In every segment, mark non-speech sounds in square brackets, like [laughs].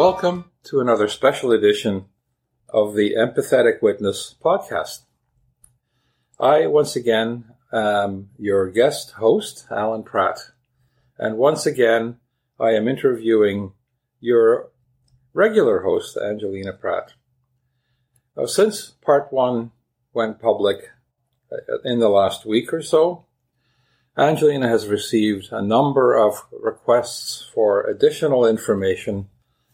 Welcome to another special edition of the Empathetic Witness podcast. I, once again, am your guest host, Alan Pratt. And once again, I am interviewing your regular host, Angelina Pratt. Now, since part one went public uh, in the last week or so, Angelina has received a number of requests for additional information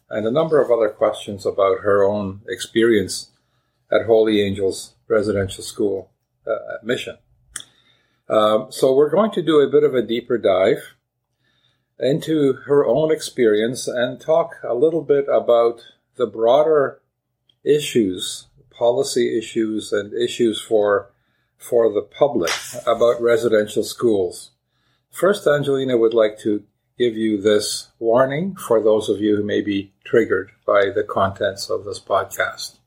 and a number of other questions about her own experience at Holy Angels Residential School uh, Mission. Um, so we're going to do a bit of a deeper dive into her own experience and talk a little bit about the broader issues, policy issues, and issues for for the public about residential schools. First, Angelina would like to give you this warning for those of you who may be triggered by the contents of this podcast.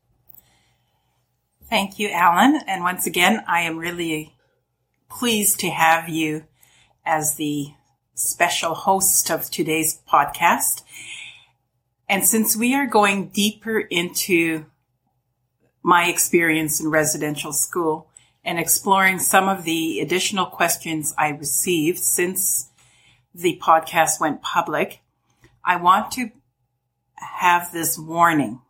Thank you, Alan. And once again, I am really pleased to have you as the special host of today's podcast. And since we are going deeper into my experience in residential school and exploring some of the additional questions I received since the podcast went public, I want to have this warning.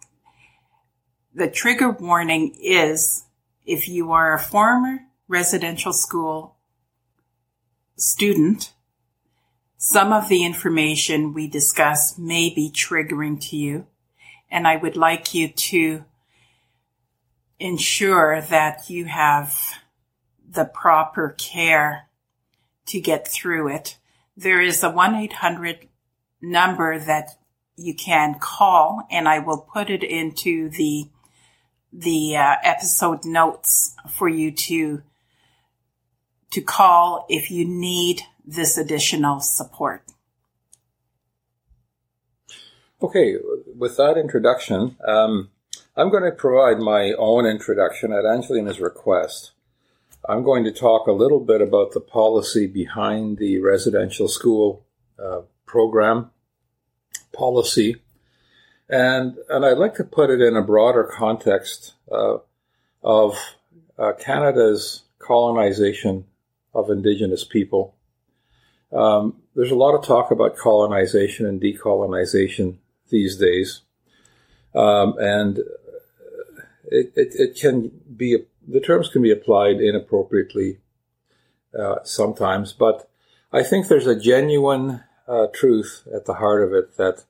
The trigger warning is if you are a former residential school student, some of the information we discuss may be triggering to you, and I would like you to ensure that you have the proper care to get through it there is a 1 800 number that you can call, and I will put it into the the uh, episode notes for you to to call if you need this additional support. Okay, with that introduction, um, I'm going to provide my own introduction at Angelina's request. I'm going to talk a little bit about the policy behind the residential school uh, program policy. And, and I'd like to put it in a broader context uh, of uh, Canada's colonization of Indigenous people. Um, there's a lot of talk about colonization and decolonization these days. Um, and it, it, it, can be the terms can be applied inappropriately uh, sometimes, but I think there's a genuine uh, truth at the heart of it that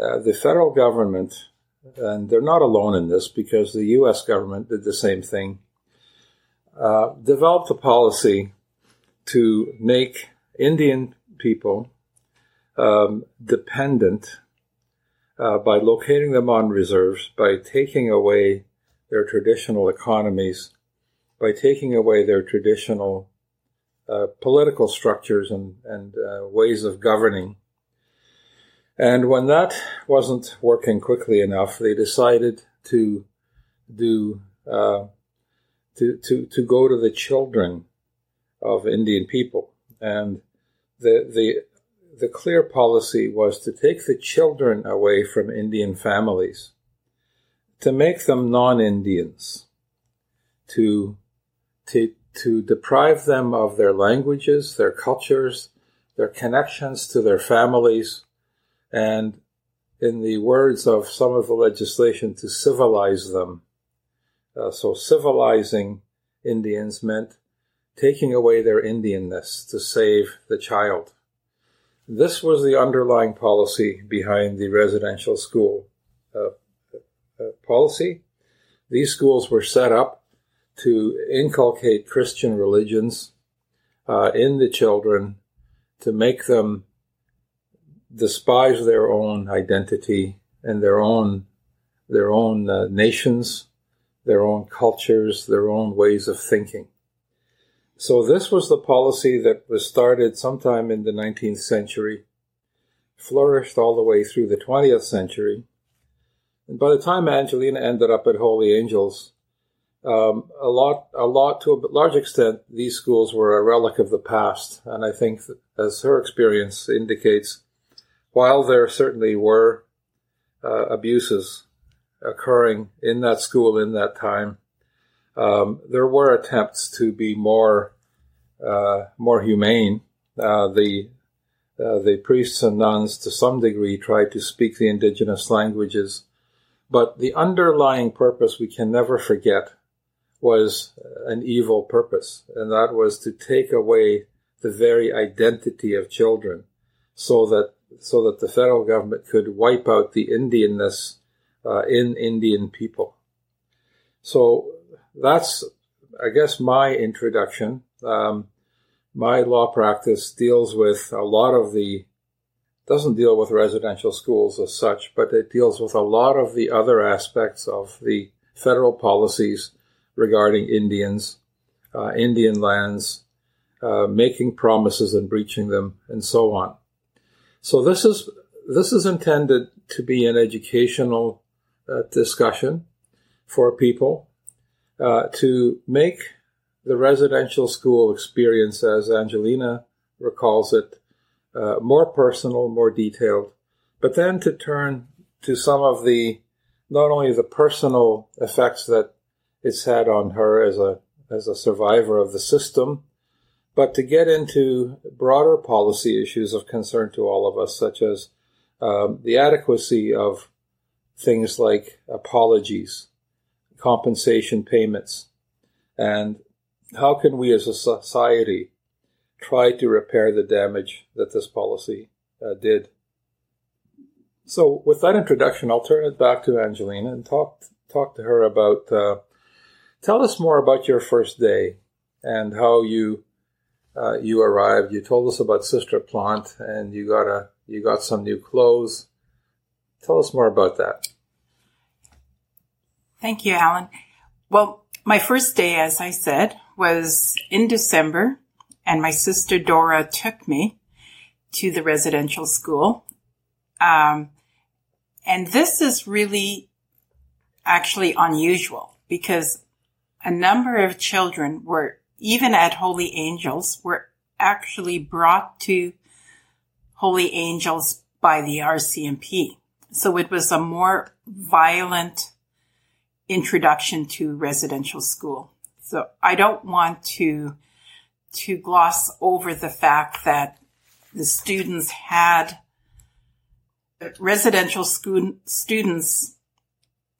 uh, the federal government, and they're not alone in this because the U.S. government did the same thing, uh, developed a policy to make Indian people um, dependent uh, by locating them on reserves, by taking away their traditional economies by taking away their traditional uh, political structures and, and uh, ways of governing. And when that wasn't working quickly enough, they decided to do uh, to, to to go to the children of Indian people, and the the the clear policy was to take the children away from Indian families to make them non-Indians, to, to, to deprive them of their languages, their cultures, their connections to their families, and in the words of some of the legislation, to civilize them. Uh, so civilizing Indians meant taking away their Indianness to save the child. This was the underlying policy behind the residential school uh, policy. These schools were set up to inculcate Christian religions uh, in the children to make them despise their own identity and their own their own uh, nations, their own cultures, their own ways of thinking. So this was the policy that was started sometime in the 19th century, flourished all the way through the 20th century, and by the time Angelina ended up at Holy Angels, um, a lot, a lot to a large extent, these schools were a relic of the past. And I think, as her experience indicates, while there certainly were uh, abuses occurring in that school in that time, um, there were attempts to be more uh, more humane. Uh, the uh, the priests and nuns, to some degree, tried to speak the indigenous languages, but the underlying purpose we can never forget was an evil purpose, and that was to take away the very identity of children, so that so that the federal government could wipe out the Indianness uh, in Indian people. So that's, I guess, my introduction. Um, my law practice deals with a lot of the doesn't deal with residential schools as such, but it deals with a lot of the other aspects of the federal policies regarding Indians, uh, Indian lands, uh, making promises and breaching them, and so on. So this is this is intended to be an educational uh, discussion for people uh, to make the residential school experience, as Angelina recalls it, uh, more personal, more detailed, but then to turn to some of the not only the personal effects that it's had on her as a as a survivor of the system, but to get into broader policy issues of concern to all of us, such as um, the adequacy of things like apologies, compensation payments, and how can we as a society try to repair the damage that this policy uh, did. So, with that introduction, I'll turn it back to Angelina and talk talk to her about. Uh, tell us more about your first day and how you uh, you arrived. You told us about Sister Plant, and you got a you got some new clothes. Tell us more about that. Thank you, Alan. Well, my first day, as I said, was in December, and my sister Dora took me to the residential school. Um, and this is really actually unusual because a number of children were even at Holy Angels, were actually brought to Holy Angels by the RCMP. So it was a more violent introduction to residential school. So I don't want to, to gloss over the fact that the students had residential school, students,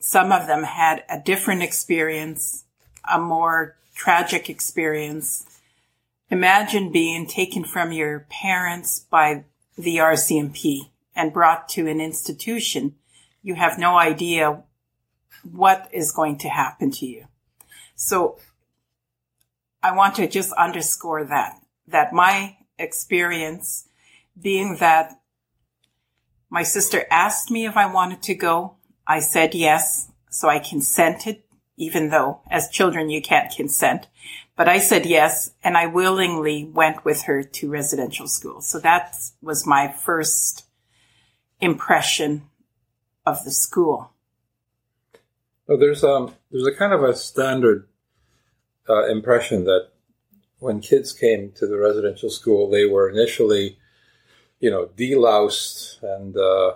some of them had a different experience, a more tragic experience. Imagine being taken from your parents by the RCMP and brought to an institution. You have no idea what is going to happen to you. So I want to just underscore that, that my experience being that my sister asked me if I wanted to go. I said yes. So I consented even though as children you can't consent. But I said yes, and I willingly went with her to residential school. So that was my first impression of the school. Oh, there's um there's a kind of a standard uh, impression that when kids came to the residential school, they were initially, you know, deloused and uh,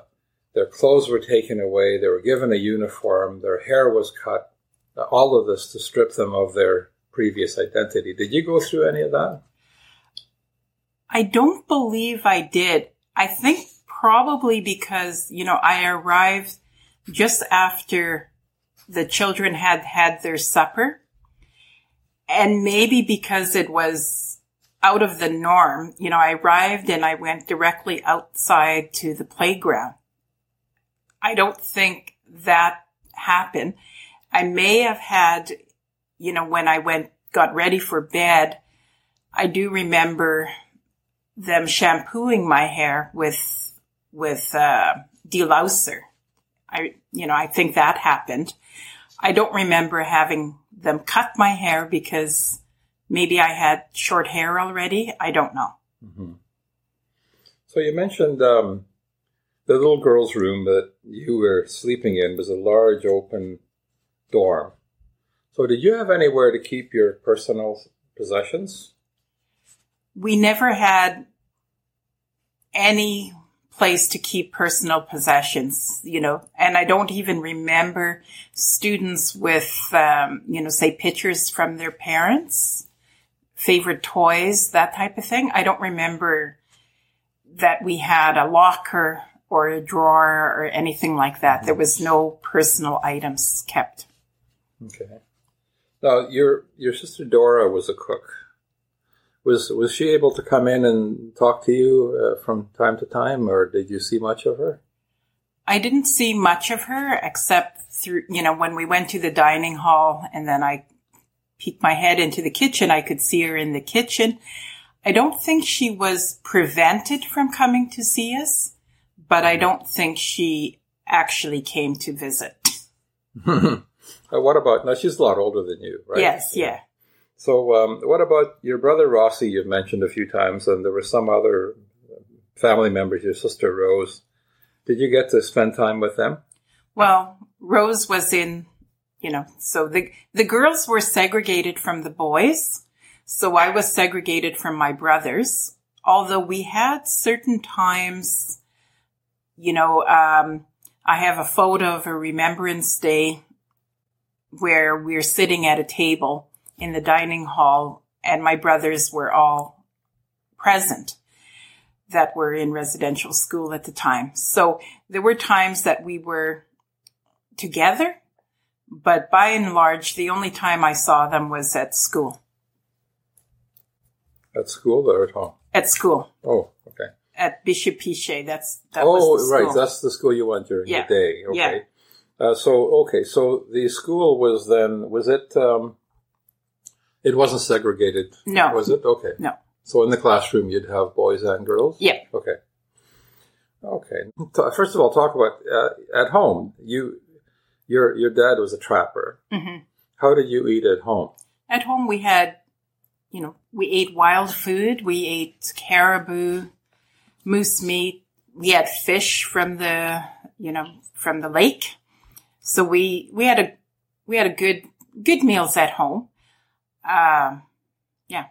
their clothes were taken away. They were given a uniform. Their hair was cut all of this to strip them of their previous identity. Did you go through any of that? I don't believe I did. I think probably because, you know, I arrived just after the children had had their supper. And maybe because it was out of the norm, you know, I arrived and I went directly outside to the playground. I don't think that happened. I may have had, you know, when I went, got ready for bed, I do remember them shampooing my hair with, with, uh, delouser. I, you know, I think that happened. I don't remember having them cut my hair because maybe I had short hair already. I don't know. Mm-hmm. So you mentioned um, the little girl's room that you were sleeping in was a large open dorm. So, did you have anywhere to keep your personal possessions? We never had any place to keep personal possessions, you know, and I don't even remember students with, um, you know, say pictures from their parents, favorite toys, that type of thing. I don't remember that we had a locker or a drawer or anything like that. There was no personal items kept. Okay. Now, your your sister Dora was a cook. Was was she able to come in and talk to you uh, from time to time, or did you see much of her? I didn't see much of her except through, you know, when we went to the dining hall and then I peeked my head into the kitchen, I could see her in the kitchen. I don't think she was prevented from coming to see us, but I don't think she actually came to visit. [laughs] Uh, what about now? She's a lot older than you, right? Yes, yeah. So, um, what about your brother Rossi? You've mentioned a few times, and there were some other family members. Your sister Rose. Did you get to spend time with them? Well, Rose was in, you know, so the the girls were segregated from the boys, so I was segregated from my brothers. Although we had certain times, you know, um, I have a photo of a Remembrance Day where we're sitting at a table in the dining hall and my brothers were all present that were in residential school at the time. So there were times that we were together, but by and large, the only time I saw them was at school. At school or at home? At school. Oh, okay. At Bishop Piché. That's that oh, right. That's the school you went during Yeah. the day. Okay. Yeah. Uh, so okay, so the school was then was it? Um, it wasn't segregated, no. was it? Okay. No. So in the classroom, you'd have boys and girls. Yeah. Okay. Okay. First of all, talk about uh, at home. You, your your dad was a trapper. hmm How did you eat at home? At home, we had, you know, we ate wild food. We ate caribou, moose meat. We had fish from the, you know, from the lake. So we we had a we had a good good meals at home. Um, yeah.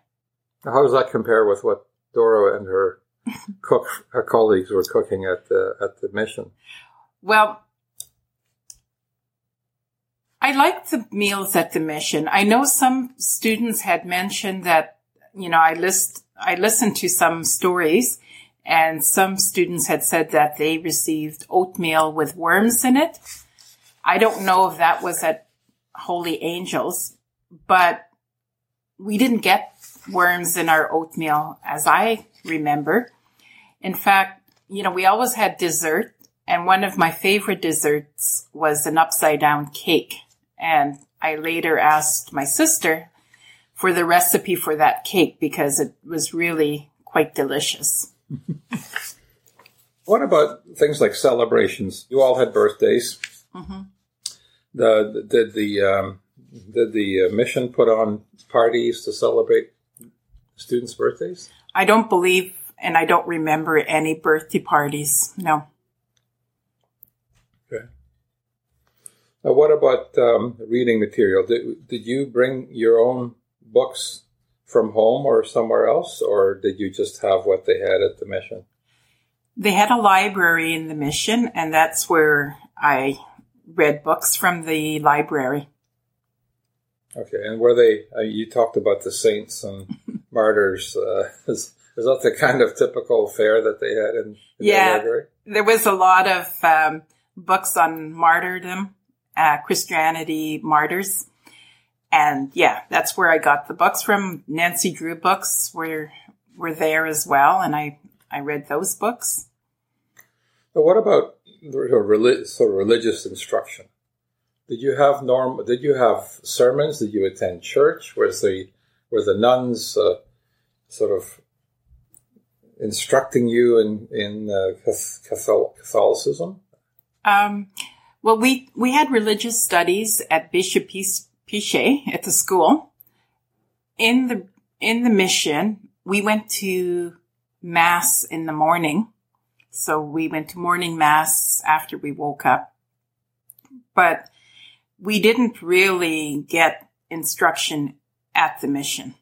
How does that compare with what Dora and her [laughs] cook her colleagues were cooking at the at the mission? Well, I liked the meals at the mission. I know some students had mentioned that, you know, I list, I listened to some stories and some students had said that they received oatmeal with worms in it. I don't know if that was at Holy Angels, but we didn't get worms in our oatmeal as I remember. In fact, you know, we always had dessert and one of my favorite desserts was an upside down cake. And I later asked my sister for the recipe for that cake because it was really quite delicious. [laughs] What about things like celebrations? You all had birthdays. Mhm. The, did the um, did the uh, mission put on parties to celebrate students' birthdays? I don't believe and I don't remember any birthday parties. No. Okay. Now, what about um, reading material? Did, did you bring your own books from home or somewhere else, or did you just have what they had at the mission? They had a library in the mission and that's where I read books from the library. Okay, and were they? Uh, you talked about the saints and [laughs] martyrs. Uh, is, is that the kind of typical fare that they had in, in Yeah. library? There was a lot of um, books on martyrdom, uh, Christianity martyrs. And yeah, that's where I got the books from. Nancy Drew books were were there as well, and I I read those books. But what about sort of religious instruction? Did you have norm? Did you have sermons? Did you attend church? Was the were the nuns uh, sort of instructing you in in uh, Catholicism? Um, well, we we had religious studies at Bishop Piché at the school. In the in the mission, we went to mass in the morning. So we went to morning mass after we woke up. But we didn't really get instruction at the mission.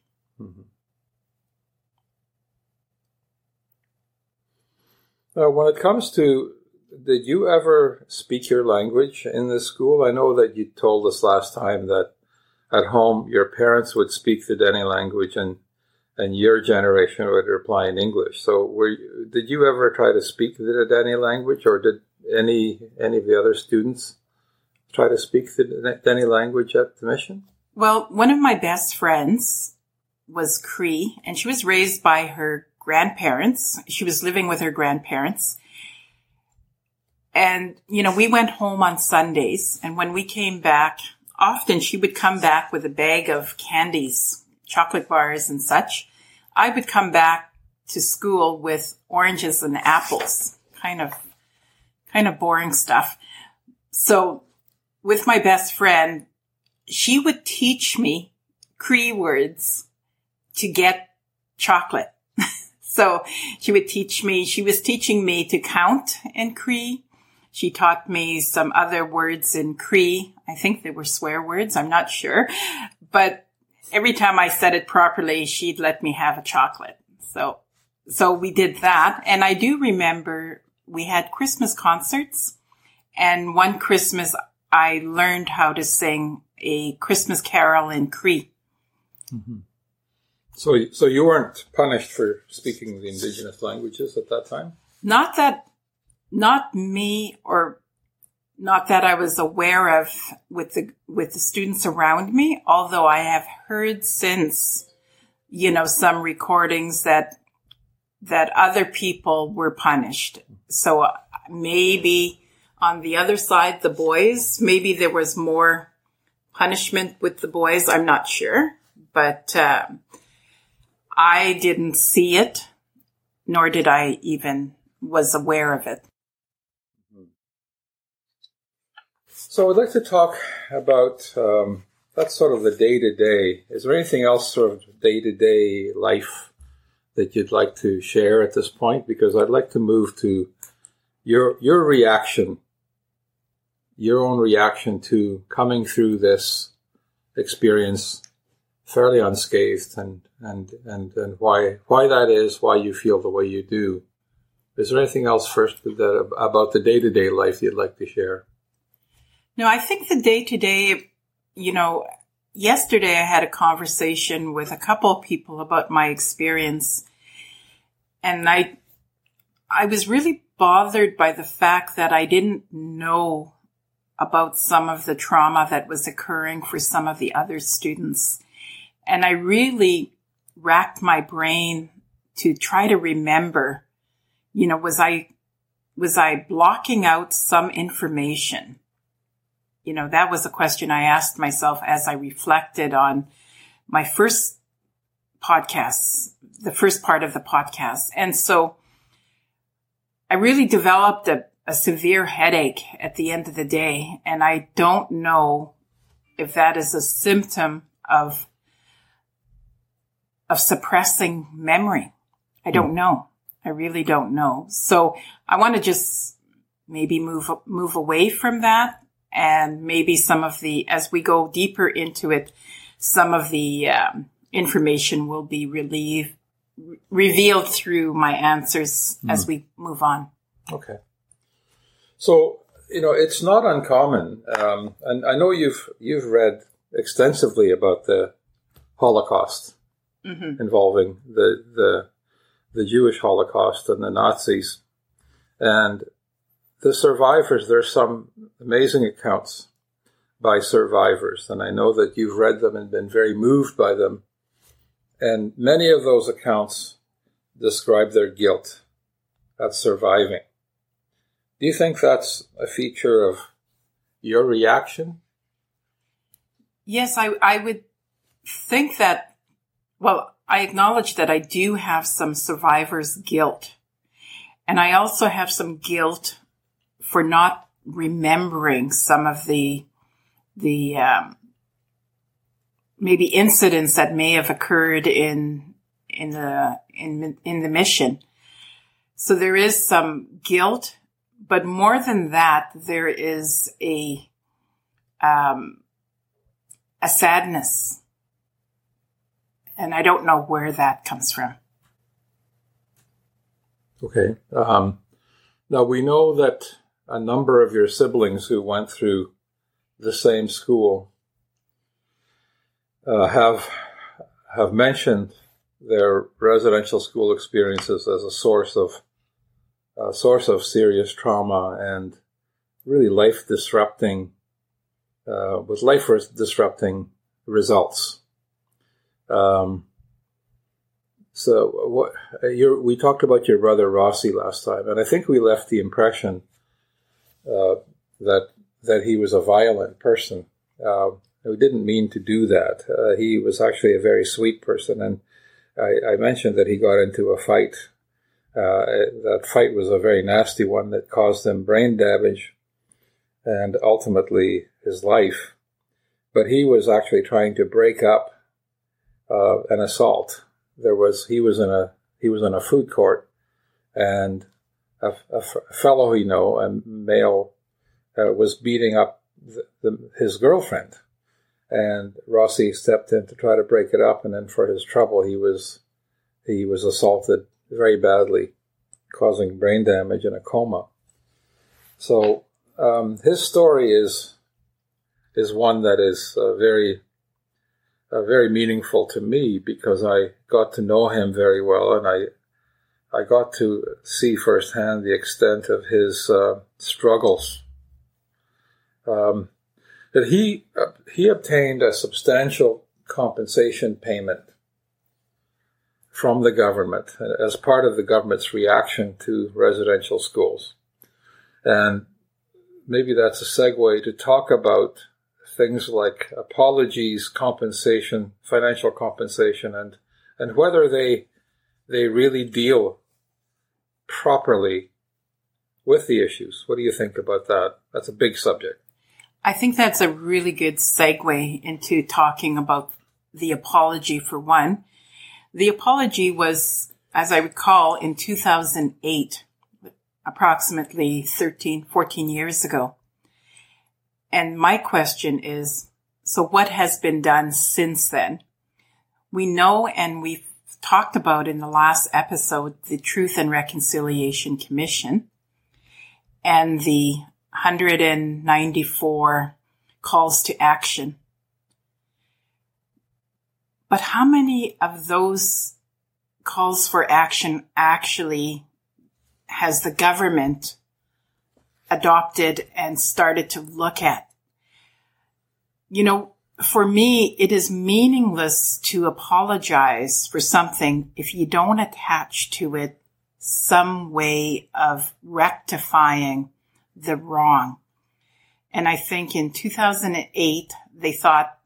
Uh, when it comes to, did you ever speak your language in the school? I know that you told us last time that at home your parents would speak the Dene language and and your generation would reply in English. So, were did you ever try to speak the Dene language, or did any any of the other students try to speak the language at the mission? Well, one of my best friends was Cree, and she was raised by her grandparents. She was living with her grandparents. And, you know, we went home on Sundays, and when we came back, often she would come back with a bag of candies, chocolate bars and such. I would come back to school with oranges and apples, kind of, kind of boring stuff. So with my best friend, she would teach me Cree words to get chocolate. [laughs] so she would teach me, she was teaching me to count in Cree. She taught me some other words in Cree. I think they were swear words. I'm not sure. But every time I said it properly, she'd let me have a chocolate. So, so we did that. And I do remember we had Christmas concerts and one Christmas I learned how to sing a Christmas carol in Cree. Mm-hmm. So, so you weren't punished for speaking the indigenous languages at that time? Not that, not me or not that I was aware of with the, with the students around me, although I have heard since, you know, some recordings that, that other people were punished. So uh, maybe on the other side, the boys, maybe there was more punishment with the boys. I'm not sure, but, uh, I didn't see it, nor did I even was aware of it. So I'd like to talk about um, that's sort of the day to day. Is there anything else sort of day to day life that you'd like to share at this point? Because I'd like to move to your your reaction, your own reaction to coming through this experience fairly unscathed and, and, and, and why, why that is, why you feel the way you do. Is there anything else first that, about the day to day life you'd like to share? No, I think the day to day, you know, yesterday I had a conversation with a couple of people about my experience and I, I was really bothered by the fact that I didn't know about some of the trauma that was occurring for some of the other students. And I really racked my brain to try to remember, you know, was I, was I blocking out some information? You know, that was a question I asked myself as I reflected on my first podcast, the first part of the podcast. And so I really developed a, a severe headache at the end of the day. And I don't know if that is a symptom of of suppressing memory. I don't know. I really don't know. So I want to just maybe move, move away from that and maybe some of the, as we go deeper into it, some of the um, information will be relieved, revealed through my answers mm. as we move on. Okay. So, you know, it's not uncommon. Um, and I know you've, you've read extensively about the Holocaust mm-hmm. involving the, the, the Jewish Holocaust and the Nazis. And the survivors, there's some amazing accounts by survivors, and I know that you've read them and been very moved by them. And many of those accounts describe their guilt at surviving. Do you think that's a feature of your reaction? Yes, I, I would think that well, I acknowledge that I do have some survivor's guilt. And I also have some guilt for not remembering some of the, the, um, maybe incidents that may have occurred in, in the, in, in the mission. So there is some guilt, but more than that, there is a, um, a sadness and I don't know where that comes from. Okay. Um, Now we know that a number of your siblings who went through the same school uh, have have mentioned their residential school experiences as a source of a source of serious trauma and really life disrupting uh, with life disrupting results. Um, so what you're we talked about your brother Rossi last time, and I think we left the impression uh, that that he was a violent person. Uh, we didn't mean to do that. Uh, he was actually a very sweet person, and I, I mentioned that he got into a fight. Uh, that fight was a very nasty one that caused him brain damage and ultimately his life. But he was actually trying to break up uh, an assault. There was he was in a he was in a food court, and a, fellow he know, a male, uh, was beating up the, the, his girlfriend and Rossi stepped in to try to break it up, and then for his trouble, he was he was assaulted very badly, causing brain damage and a coma. So um, his story is is one that is uh, very uh, very meaningful to me because I got to know him very well, and I I got to see firsthand the extent of his uh, struggles. Um, that he uh, he obtained a substantial compensation payment from the government uh, as part of the government's reaction to residential schools. And maybe that's a segue to talk about things like apologies, compensation, financial compensation, and, and whether they, they really deal properly with the issues. What do you think about that? That's a big subject. I think that's a really good segue into talking about the apology for one. The apology was, as I recall, in 2008, approximately 13, 14 years ago. And my question is, so what has been done since then? We know, and we've talked about in the last episode, the Truth and Reconciliation Commission and the 194 calls to action. But how many of those calls for action actually has the government adopted and started to look at? You know, for me, it is meaningless to apologize for something if you don't attach to it some way of rectifying the wrong. And I think in 2008, they thought,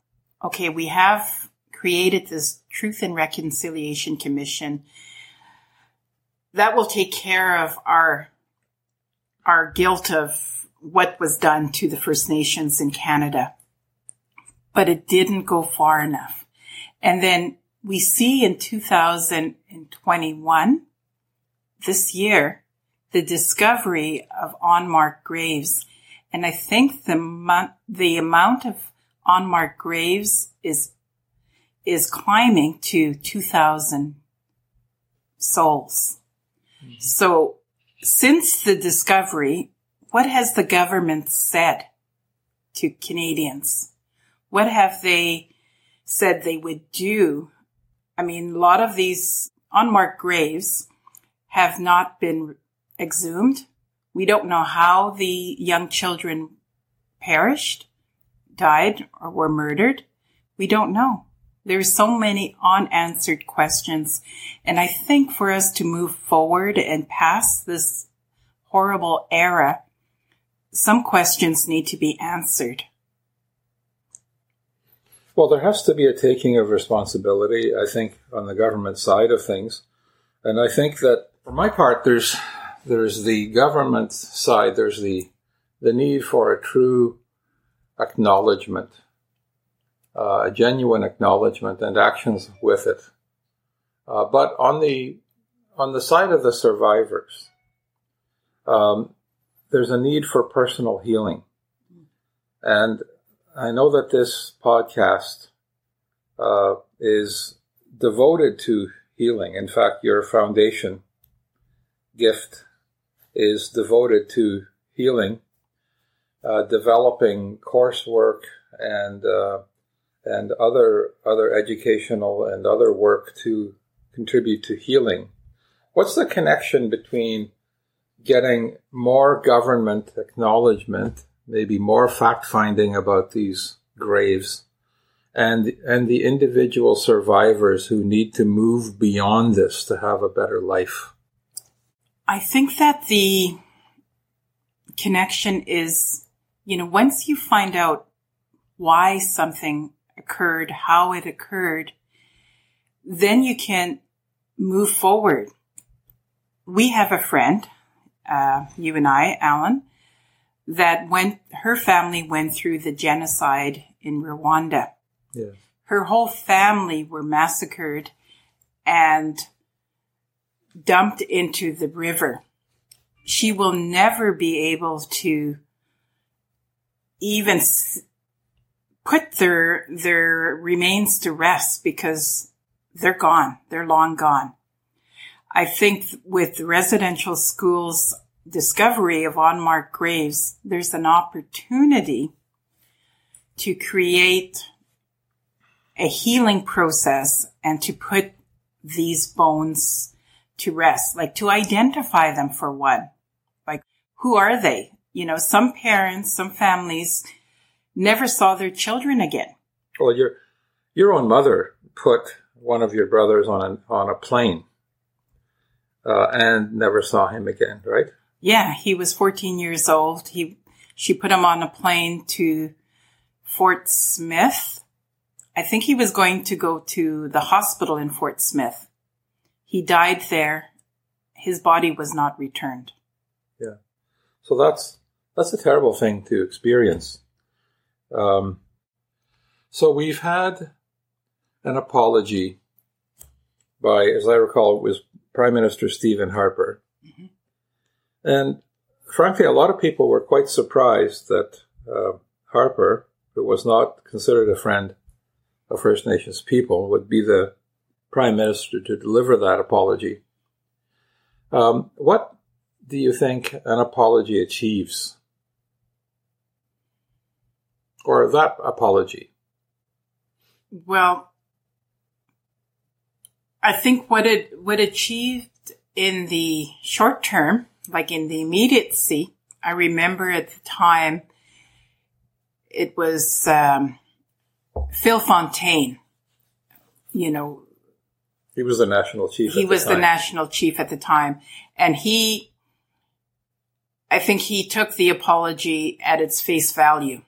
okay, we have created this Truth and Reconciliation Commission that will take care of our, our guilt of what was done to the First Nations in Canada. But it didn't go far enough. And then we see in 2021, this year, the discovery of unmarked graves. And I think the, the amount of unmarked graves is, is climbing to 2,000 souls. Mm-hmm. So since the discovery, what has the government said to Canadians? What have they said they would do? I mean, a lot of these unmarked graves have not been exhumed. We don't know how the young children perished, died, or were murdered. We don't know. There's so many unanswered questions. And I think for us to move forward and past this horrible era, some questions need to be answered. Well, there has to be a taking of responsibility, I think, on the government side of things. And I think that for my part, there's there's the government side, there's the, the need for a true acknowledgement, a genuine acknowledgement and actions with it. Uh, but on the, on the side of the survivors, um, there's a need for personal healing. And I know that this podcast uh, is devoted to healing. In fact, your foundation gift is devoted to healing, uh, developing coursework and uh, and other other educational and other work to contribute to healing. What's the connection between getting more government acknowledgement, maybe more fact finding about these graves, and and the individual survivors who need to move beyond this to have a better life? I think that the connection is, you know, once you find out why something occurred, how it occurred, then you can move forward. We have a friend, uh, you and I, Alan, that went, her family went through the genocide in Rwanda. Yeah. Her whole family were massacred and dumped into the river. She will never be able to even put their their remains to rest because they're gone. They're long gone. I think with residential schools discovery of unmarked graves, there's an opportunity to create a healing process and to put these bones to rest, like to identify them for one. Like, who are they? You know, some parents, some families never saw their children again. Well, your your own mother put one of your brothers on a, on a plane uh, and never saw him again, right? Yeah, he was 14 years old. He she put him on a plane to Fort Smith. I think he was going to go to the hospital in Fort Smith. He died there. His body was not returned. Yeah. So that's that's a terrible thing to experience. Um, so we've had an apology by, as I recall, it was Prime Minister Stephen Harper. Mm-hmm. And frankly, a lot of people were quite surprised that uh, Harper, who was not considered a friend of First Nations people, would be the Prime Minister to deliver that apology. Um, what do you think an apology achieves? Or that apology? Well, I think what it what achieved in the short term, like in the immediacy, I remember at the time it was um, Phil Fontaine. You know, he was the national chief. He was the, the national chief at the time, and he, I think he took the apology at its face value.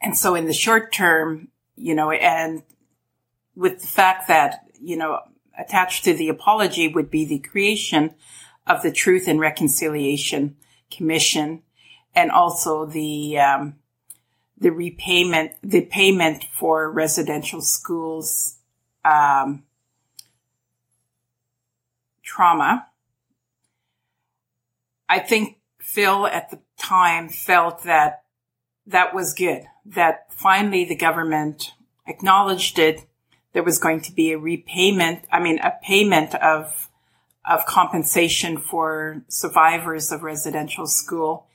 And so in the short term, you know, and with the fact that, you know, attached to the apology would be the creation of the Truth and Reconciliation Commission and also the, um, the repayment, the payment for residential schools, um, trauma. I think Phil at the time felt that that was good that finally the government acknowledged it. There was going to be a repayment, I mean, a payment of, of compensation for survivors of residential school.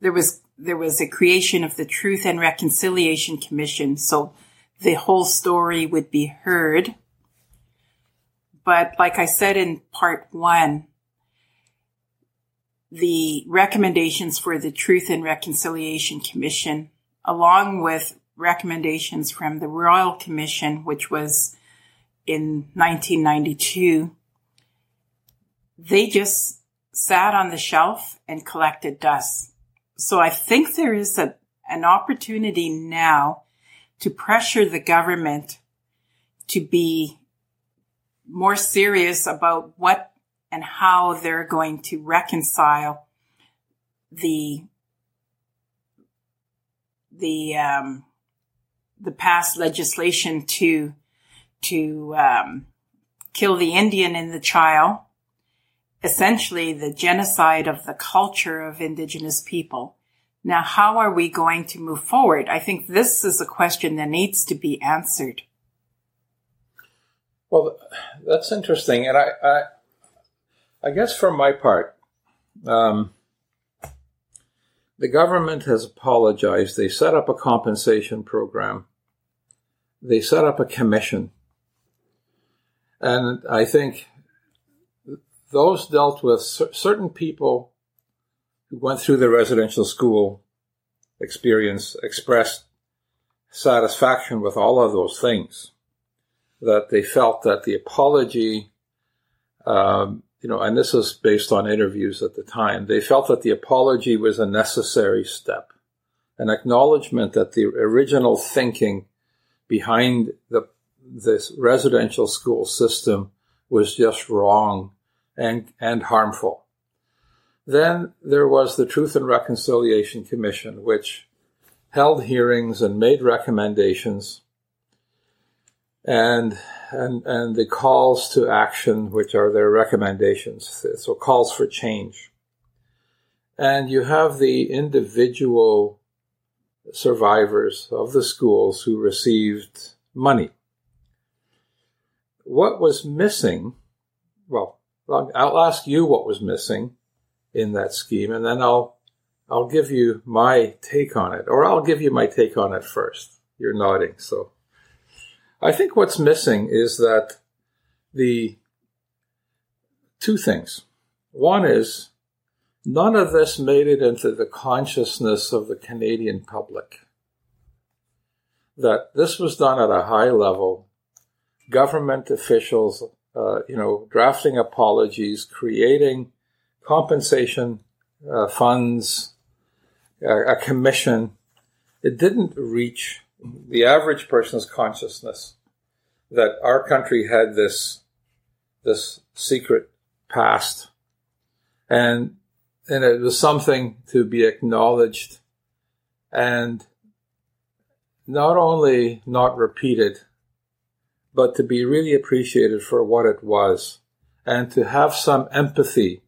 There was, there was a creation of the Truth and Reconciliation Commission. So the whole story would be heard. But like I said in part one, the recommendations for the Truth and Reconciliation Commission along with recommendations from the Royal Commission, which was in 1992, they just sat on the shelf and collected dust. So I think there is a, an opportunity now to pressure the government to be more serious about what and how they're going to reconcile the the um, the past legislation to to um, kill the Indian in the child, essentially the genocide of the culture of indigenous people. Now, how are we going to move forward? I think this is a question that needs to be answered. Well, that's interesting, and I, I, I guess for my part, Um, the government has apologized. They set up a compensation program. They set up a commission. And I think those dealt with certain people who went through the residential school experience expressed satisfaction with all of those things. That they felt that the apology, um, you know, and this is based on interviews at the time, they felt that the apology was a necessary step, an acknowledgement that the original thinking behind the this residential school system was just wrong and, and harmful. Then there was the Truth and Reconciliation Commission, which held hearings and made recommendations and and and the calls to action which are their recommendations so calls for change. And you have the individual survivors of the schools who received money. What was missing well i'll ask you what was missing in that scheme and then i'll I'll give you my take on it, or I'll give you my take on it first. You're nodding, so I think what's missing is that the two things. One is none of this made it into the consciousness of the Canadian public. That this was done at a high level, government officials, uh, you know, drafting apologies, creating compensation uh, funds, a, commission, it didn't reach the average person's consciousness that our country had this this secret past. And and it was something to be acknowledged and not only not repeated but to be really appreciated for what it was and to have some empathy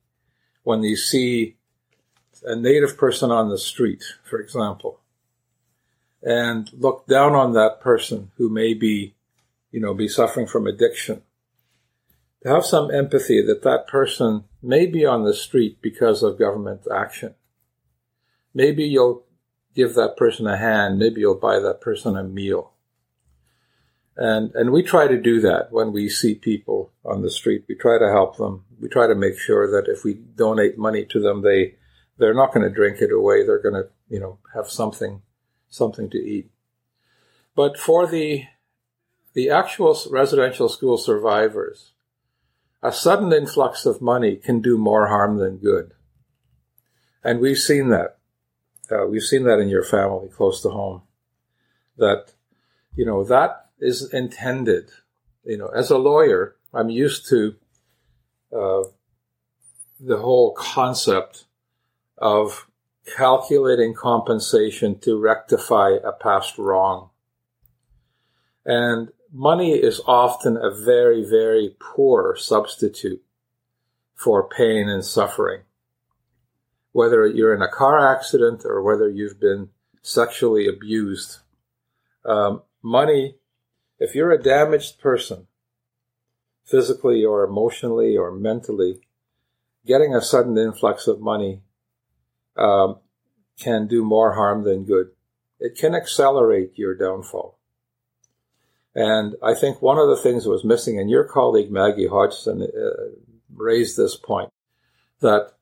when you see a native person on the street, for example, and look down on that person who may be, you know, be suffering from addiction. To have some empathy that that person may be on the street because of government action. Maybe you'll give that person a hand. Maybe you'll buy that person a meal. And, and we try to do that when we see people on the street. We try to help them. We try to make sure that if we donate money to them, they they're not going to drink it away. They're going to, you know, have something, something to eat. But for the, the actual residential school survivors, a sudden influx of money can do more harm than good. And we've seen that. Uh, we've seen that in your family close to home. That, you know, that is intended. You know, as a lawyer, I'm used to uh, the whole concept of calculating compensation to rectify a past wrong. And money is often a very, very poor substitute for pain and suffering. Whether you're in a car accident or whether you've been sexually abused, um, money, if you're a damaged person, physically or emotionally or mentally, getting a sudden influx of money um, can do more harm than good. It can accelerate your downfall. And I think one of the things that was missing, and your colleague Maggie Hodgson uh, raised this point, that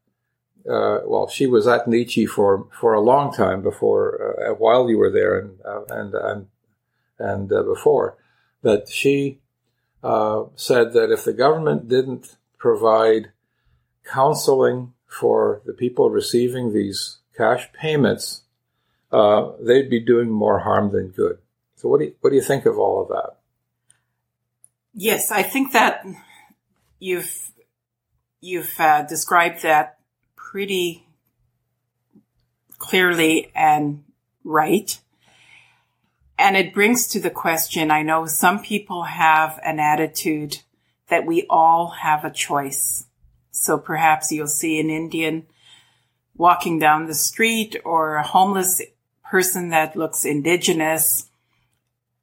uh, well, she was at Nechi for for a long time before, uh, while you were there, and uh, and and and uh, before that she uh, said that if the government didn't provide counseling for the people receiving these cash payments, uh, they'd be doing more harm than good. So, what do you, what do you think of all of that? Yes, I think that you've you've uh, described that pretty clearly and right. And it brings to the question I know some people have an attitude that we all have a choice. So perhaps you'll see an Indian walking down the street or a homeless person that looks indigenous.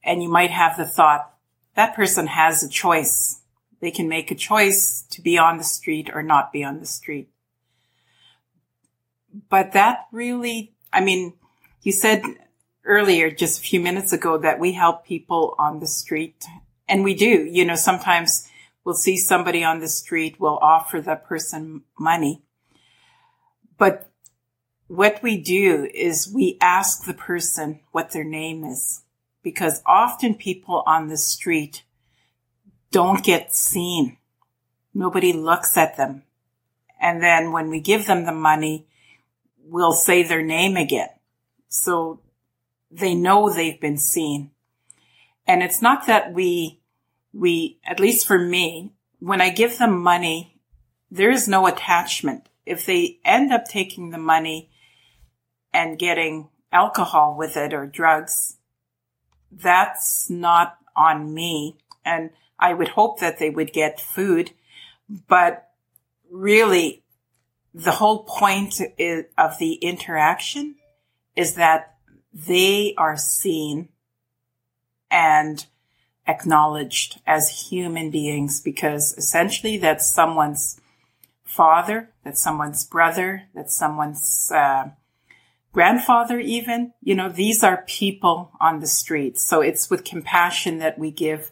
And you might have the thought that person has a choice. They can make a choice to be on the street or not be on the street. but that really, I mean, you said earlier, just a few minutes ago, that we help people on the street. And we do. You know, sometimes we'll see somebody on the street, we'll offer that person money. But what we do is we ask the person what their name is because often people on the street don't get seen. Nobody looks at them. And then when we give them the money, we'll say their name again. So they know they've been seen. And it's not that we, we, at least for me, when I give them money, there is no attachment. If they end up taking the money and getting alcohol with it or drugs, that's not on me. And I would hope that they would get food, but really the whole point of the interaction is that they are seen and acknowledged as human beings because essentially that's someone's father, that's someone's brother, that's someone's uh, grandfather, even. You know, these are people on the streets. So it's with compassion that we give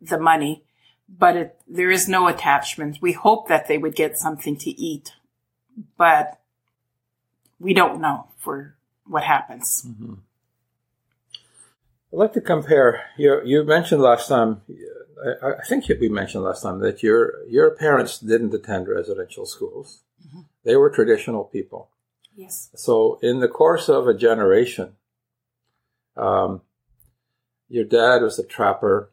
the money, but it, there is no attachment. We hope that they would get something to eat, but we don't know for what happens. Mm-hmm. I'd like to compare. You, you mentioned last time, I, I, think we mentioned last time that your your parents didn't attend residential schools. Mm-hmm. They were traditional people. Yes. So in the course of a generation, um, your dad was a trapper,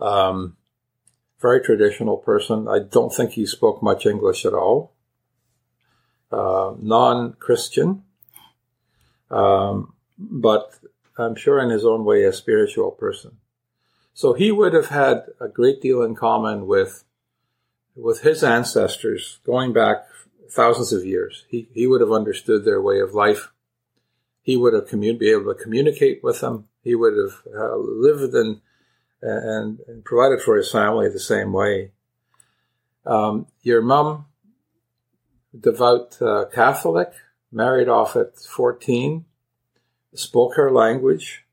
um, very traditional person. I don't think he spoke much English at all. Uh, non-Christian, um, but I'm sure in his own way a spiritual person. So he would have had a great deal in common with with his ancestors going back thousands of years. He he would have understood their way of life. He would have commun- be able to communicate with them. He would have uh, lived and, and, and provided for his family the same way. Um, your mom, devout uh, Catholic, married off at 14, spoke her language,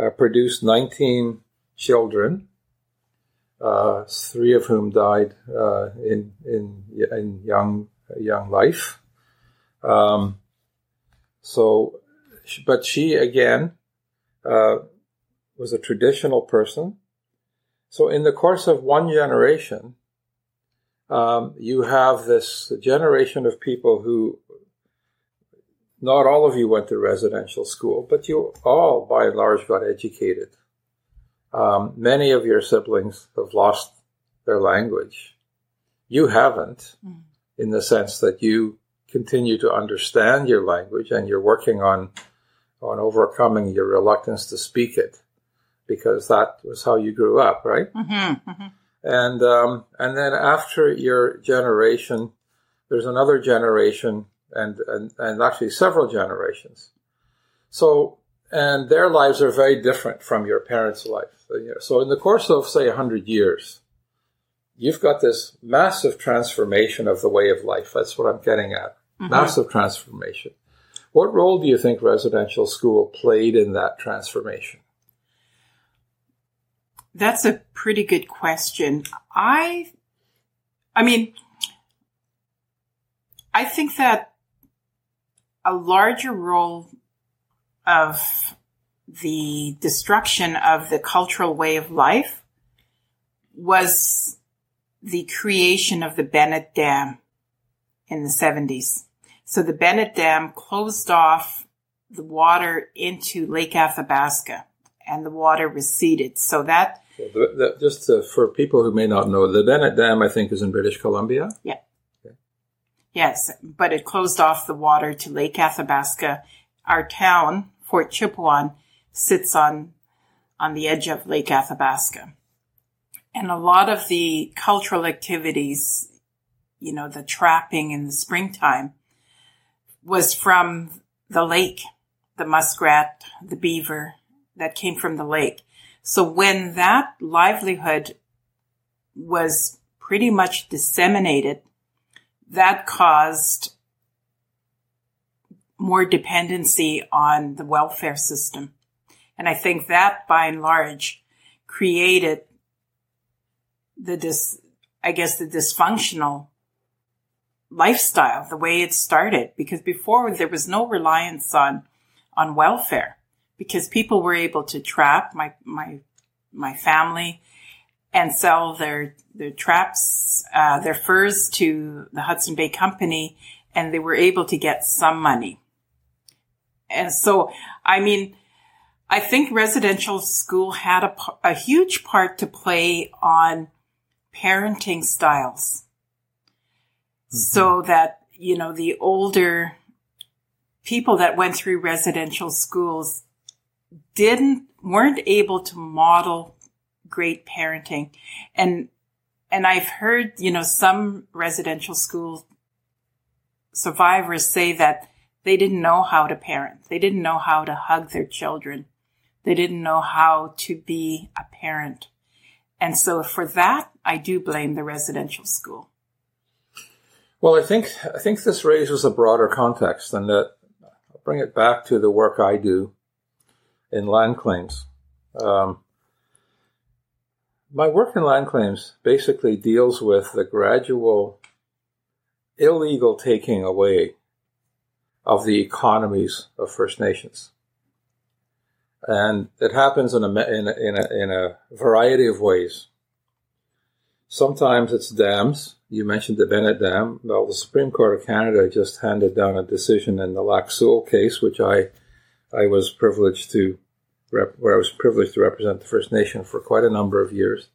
uh, produced 19 children, uh, three of whom died uh, in, in, in young, young life. Um, so, but she again uh, was a traditional person. So, in the course of one generation, um, you have this generation of people who not all of you went to residential school, but you all, by and large, got educated. Um, many of your siblings have lost their language. You haven't, mm. in the sense that you continue to understand your language and you're working on on overcoming your reluctance to speak it because that was how you grew up, right? Mm-hmm, mm-hmm. And um, and then after your generation, there's another generation and, and, and actually several generations. So, and their lives are very different from your parents' life. So, in the course of, say, 100 years, you've got this massive transformation of the way of life. That's what I'm getting at. Mm-hmm. Massive transformation. What role do you think residential school played in that transformation? That's a pretty good question. I, I mean, I think that a larger role of the destruction of the cultural way of life was the creation of the Bennett Dam in the 70s. So the Bennett Dam closed off the water into Lake Athabasca and the water receded. So that. So the, the, just for people who may not know, the Bennett Dam, I think, is in British Columbia. Yeah. Yes, but it closed off the water to Lake Athabasca. Our town, Fort Chipewyan, sits on, on the edge of Lake Athabasca. And a lot of the cultural activities, you know, the trapping in the springtime was from the lake, the muskrat, the beaver that came from the lake. So when that livelihood was pretty much disseminated that caused more dependency on the welfare system. And I think that by and large created the dis, I guess the dysfunctional lifestyle, the way it started, because before there was no reliance on, on welfare because people were able to trap my, my, my family and sell their, their traps, uh, their furs to the Hudson Bay Company and they were able to get some money. And so, I mean, I think residential school had a, a huge part to play on parenting styles. Mm-hmm. So that, you know, the older people that went through residential schools didn't, weren't able to model great parenting. And, and I've heard, you know, some residential school survivors say that they didn't know how to parent. They didn't know how to hug their children. They didn't know how to be a parent. And so for that, I do blame the residential school. Well, I think I think this raises a broader context, and that I'll bring it back to the work I do in land claims. Um, my work in land claims basically deals with the gradual illegal taking away of the economies of First Nations. And it happens in a, in a, in a, in a variety of ways. Sometimes it's dams. You mentioned the Bennett Dam. Well, the Supreme Court of Canada just handed down a decision in the Lac Seul case, which I, I was privileged to, rep, where I was privileged to represent the First Nation for quite a number of years.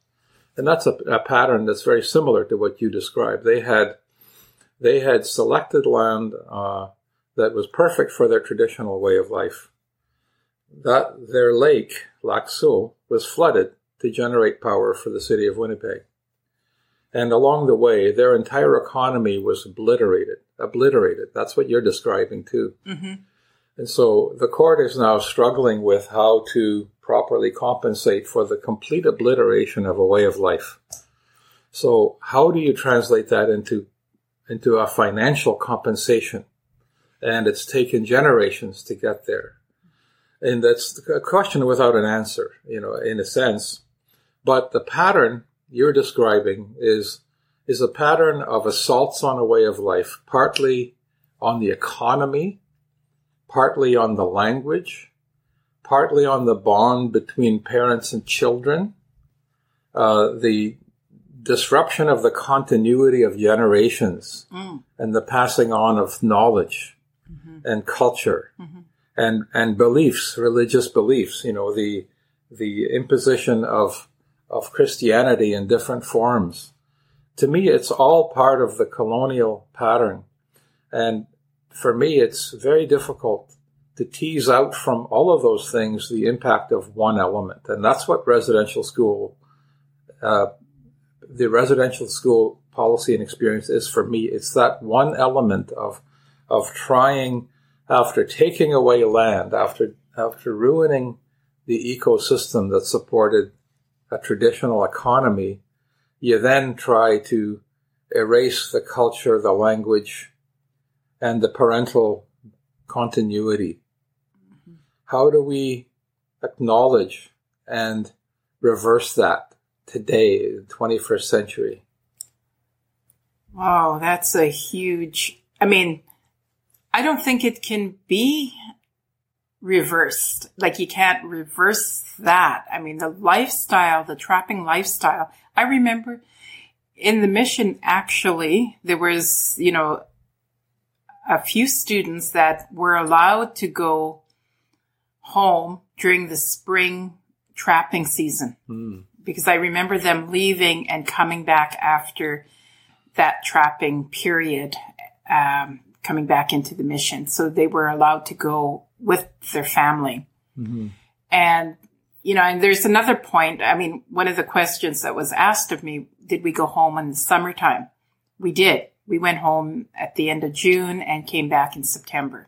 And that's a, a pattern that's very similar to what you described. They had they had selected land uh, that was perfect for their traditional way of life. That their lake, Lac Seul, was flooded to generate power for the city of Winnipeg. And along the way, their entire economy was obliterated. Obliterated. That's what you're describing too. Mm-hmm. And so the court is now struggling with how to properly compensate for the complete obliteration of a way of life. So how do you translate that into into a financial compensation. And it's taken generations to get there. And that's a question without an answer, you know, in a sense. But the pattern you're describing is, is a pattern of assaults on a way of life, partly on the economy, partly on the language, partly on the bond between parents and children, uh, the disruption of the continuity of generations mm. and the passing on of knowledge mm-hmm. and culture mm-hmm. and and beliefs, religious beliefs. You know the the imposition of of Christianity in different forms. To me, it's all part of the colonial pattern, and for me, it's very difficult to tease out from all of those things the impact of one element, and that's what residential school uh, the residential school policy and experience is for me. It's that one element of of trying after taking away land, after after ruining the ecosystem that supported a traditional economy, you then try to erase the culture, the language, and the parental continuity. Mm-hmm. How do we acknowledge and reverse that? today, the 21st century? Wow, that's a huge. I mean, I don't think it can be reversed. Like you can't reverse that. I mean, the lifestyle, the trapping lifestyle. I remember in the mission, actually, there was, you know, a few students that were allowed to go home during the spring trapping season. Mm because I remember them leaving and coming back after that trapping period, um, coming back into the mission. So they were allowed to go with their family. Mm-hmm. And, you know, and there's another point. I mean, one of the questions that was asked of me, did we go home in the summertime? We did. We went home at the end of June and came back in September.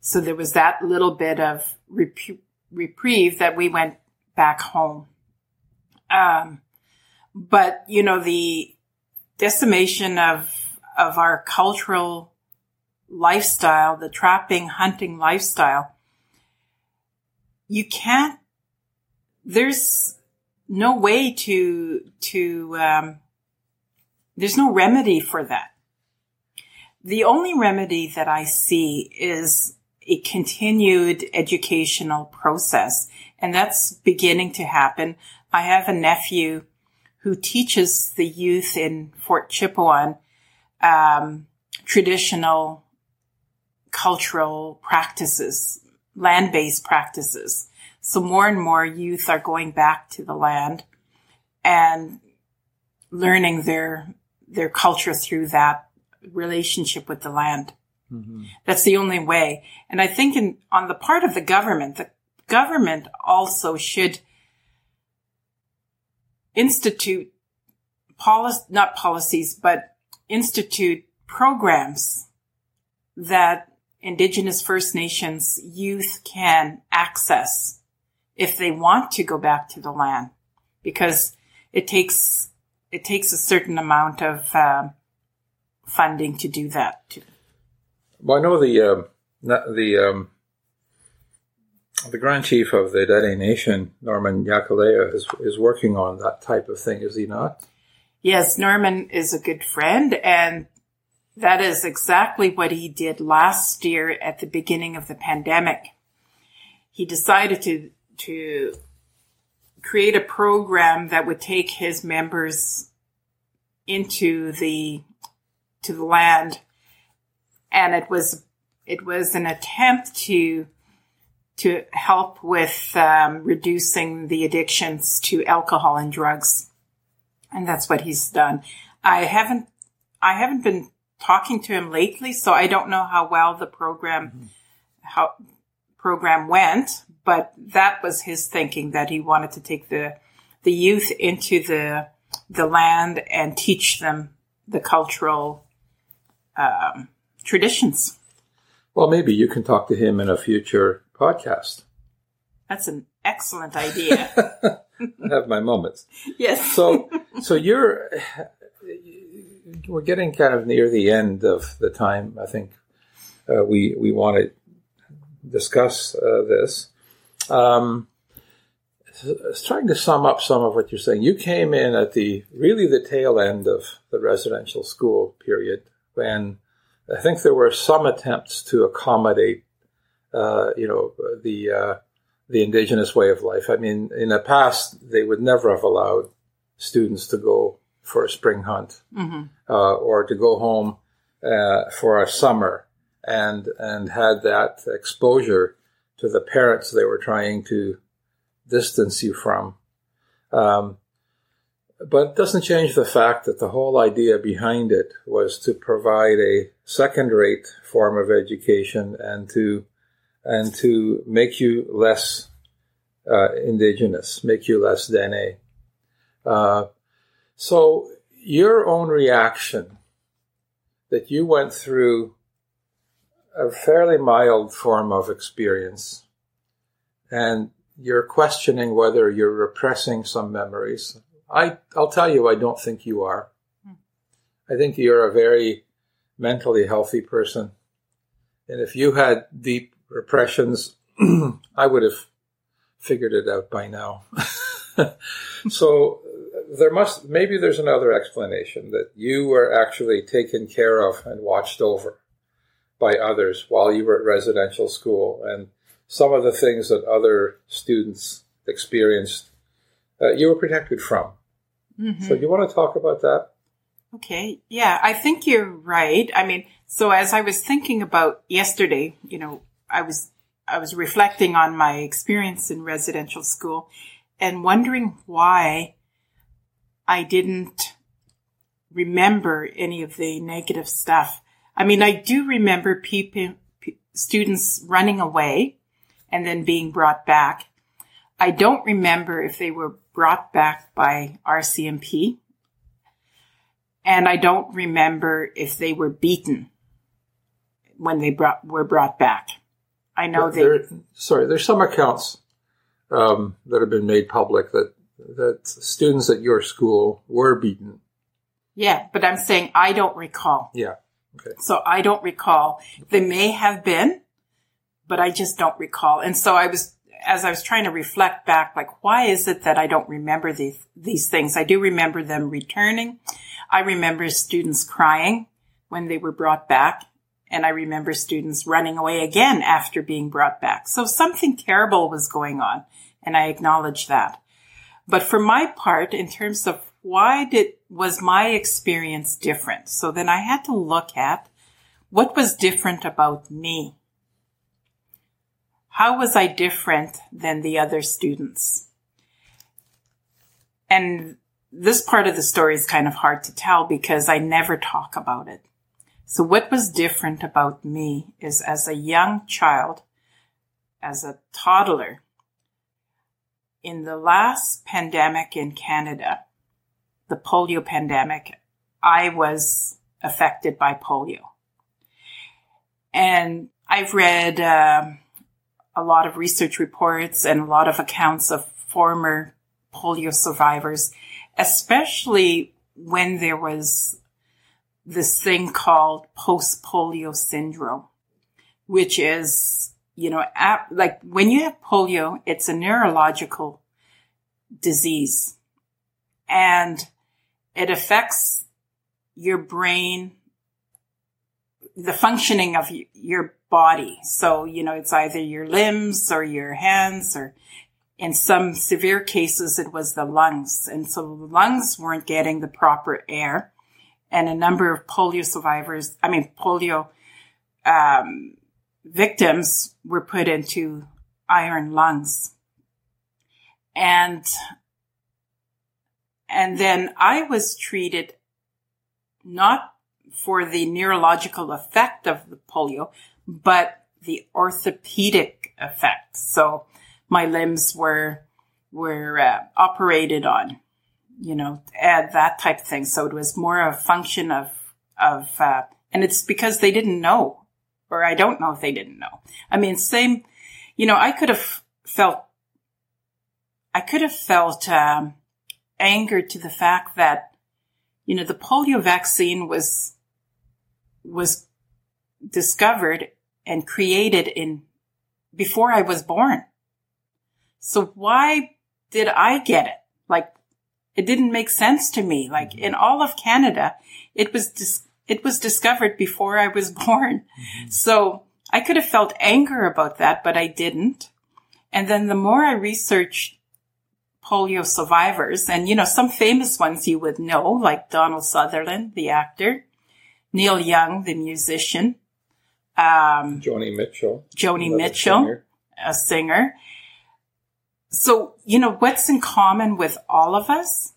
So there was that little bit of rep- reprieve that we went back home. Um, but you know, the decimation of of our cultural lifestyle, the trapping, hunting lifestyle, you can't, there's no way to, to, um, there's no remedy for that. The only remedy that I see is a continued educational process, and that's beginning to happen. I have a nephew who teaches the youth in Fort Chipewyan um, traditional cultural practices, land based practices. So more and more youth are going back to the land and learning their their culture through that relationship with the land. Mm-hmm. That's the only way. And I think in, on the part of the government, the government also should institute policy, not policies, but institute programs that Indigenous First Nations youth can access if they want to go back to the land, because it takes it takes a certain amount of uh, funding to do that. Too. Well, I know the um, the um, the Grand Chief of the Dene Nation, Norman Yakeleya, is is working on that type of thing. Is he not? Yes, Norman is a good friend, and that is exactly what he did last year at the beginning of the pandemic. He decided to to create a program that would take his members into the to the land and it was it was an attempt to to help with um, reducing the addictions to alcohol and drugs, and that's what he's done. I haven't I haven't been talking to him lately, so I don't know how well the program mm-hmm. how program went, but that was his thinking that he wanted to take the the youth into the the land and teach them the cultural um, traditions. Well, maybe you can talk to him in a future podcast. That's an excellent idea. [laughs] I have my moments. [laughs] Yes. so, so you're we're getting kind of near the end of the time. I think uh, we we want to discuss uh, this. Um, trying to sum up some of what you're saying. You came in at the really the tail end of the residential school period when I think there were some attempts to accommodate, uh, you know, the uh, the indigenous way of life. I mean, in the past, they would never have allowed students to go for a spring hunt mm-hmm. uh, or to go home uh, for a summer and and had that exposure to the parents they were trying to distance you from. Um, but it doesn't change the fact that the whole idea behind it was to provide a second-rate form of education and to and to make you less uh, indigenous, make you less Dene. Uh, so your own reaction that you went through a fairly mild form of experience and you're questioning whether you're repressing some memories I, I'll tell you, I don't think you are. Hmm. I think you're a very mentally healthy person. And if you had deep repressions, [clears throat] I would have figured it out by now. [laughs] so there must, maybe there's another explanation that you were actually taken care of and watched over by others while you were at residential school. And some of the things that other students experienced, uh, you were protected from. Mm-hmm. So, you want to talk about that? Okay. Yeah, I think you're right. I mean, so as I was thinking about yesterday, you know, I was I was reflecting on my experience in residential school and wondering why I didn't remember any of the negative stuff. I mean, I do remember people, students running away and then being brought back. I don't remember if they were brought back by RCMP. And I don't remember if they were beaten when they brought, were brought back. I know they. There, sorry, there's some accounts um, that have been made public that that students at your school were beaten. Yeah, but I'm saying I don't recall. Yeah. Okay. So I don't recall. They may have been, but I just don't recall. And so I was, as I was trying to reflect back, like, why is it that I don't remember these, these things? I do remember them returning. I remember students crying when they were brought back. And I remember students running away again after being brought back. So something terrible was going on. And I acknowledge that. But for my part, in terms of why did, was my experience different? So then I had to look at what was different about me. How was I different than the other students? And this part of the story is kind of hard to tell because I never talk about it. So what was different about me is as a young child, as a toddler, in the last pandemic in Canada, the polio pandemic, I was affected by polio. And I've read uh, a lot of research reports and a lot of accounts of former polio survivors, especially when there was this thing called post polio syndrome, which is, you know, like when you have polio, it's a neurological disease and it affects your brain, the functioning of your body. So, you know, it's either your limbs or your hands or in some severe cases, it was the lungs. And so the lungs weren't getting the proper air. And a number of polio survivors, I mean, polio um, victims were put into iron lungs. And and then I was treated not for the neurological effect of the polio, but the orthopedic effect. So my limbs were were uh, operated on, you know, add that type of thing. So it was more a function of of, uh, and it's because they didn't know, or I don't know if they didn't know. I mean, same, you know, I could have felt, I could have felt. Um, anger to the fact that, you know, the polio vaccine was, was discovered and created in before I was born. So why did I get it? Like, it didn't make sense to me. Like in all of Canada, it was dis- it was discovered before I was [laughs] born. Mm-hmm. So I could have felt anger about that, but I didn't. And then the more I researched polio survivors. And, you know, some famous ones you would know, like Donald Sutherland, the actor, Neil Young, the musician, um, Joni Mitchell, Joni Mitchell, singer. a singer. So, you know, what's in common with all of us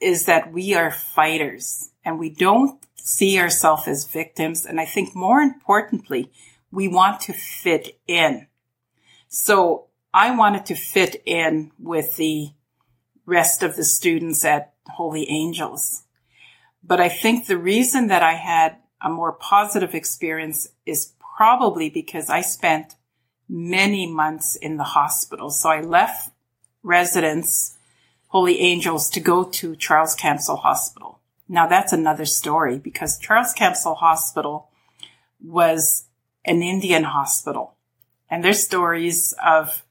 is that we are fighters and we don't see ourselves as victims. And I think more importantly, we want to fit in. So I wanted to fit in with the rest of the students at Holy Angels. But I think the reason that I had a more positive experience is probably because I spent many months in the hospital. So I left residence, Holy Angels, to go to Charles Camsell Hospital. Now that's another story because Charles Camsell Hospital was an Indian hospital and there's stories of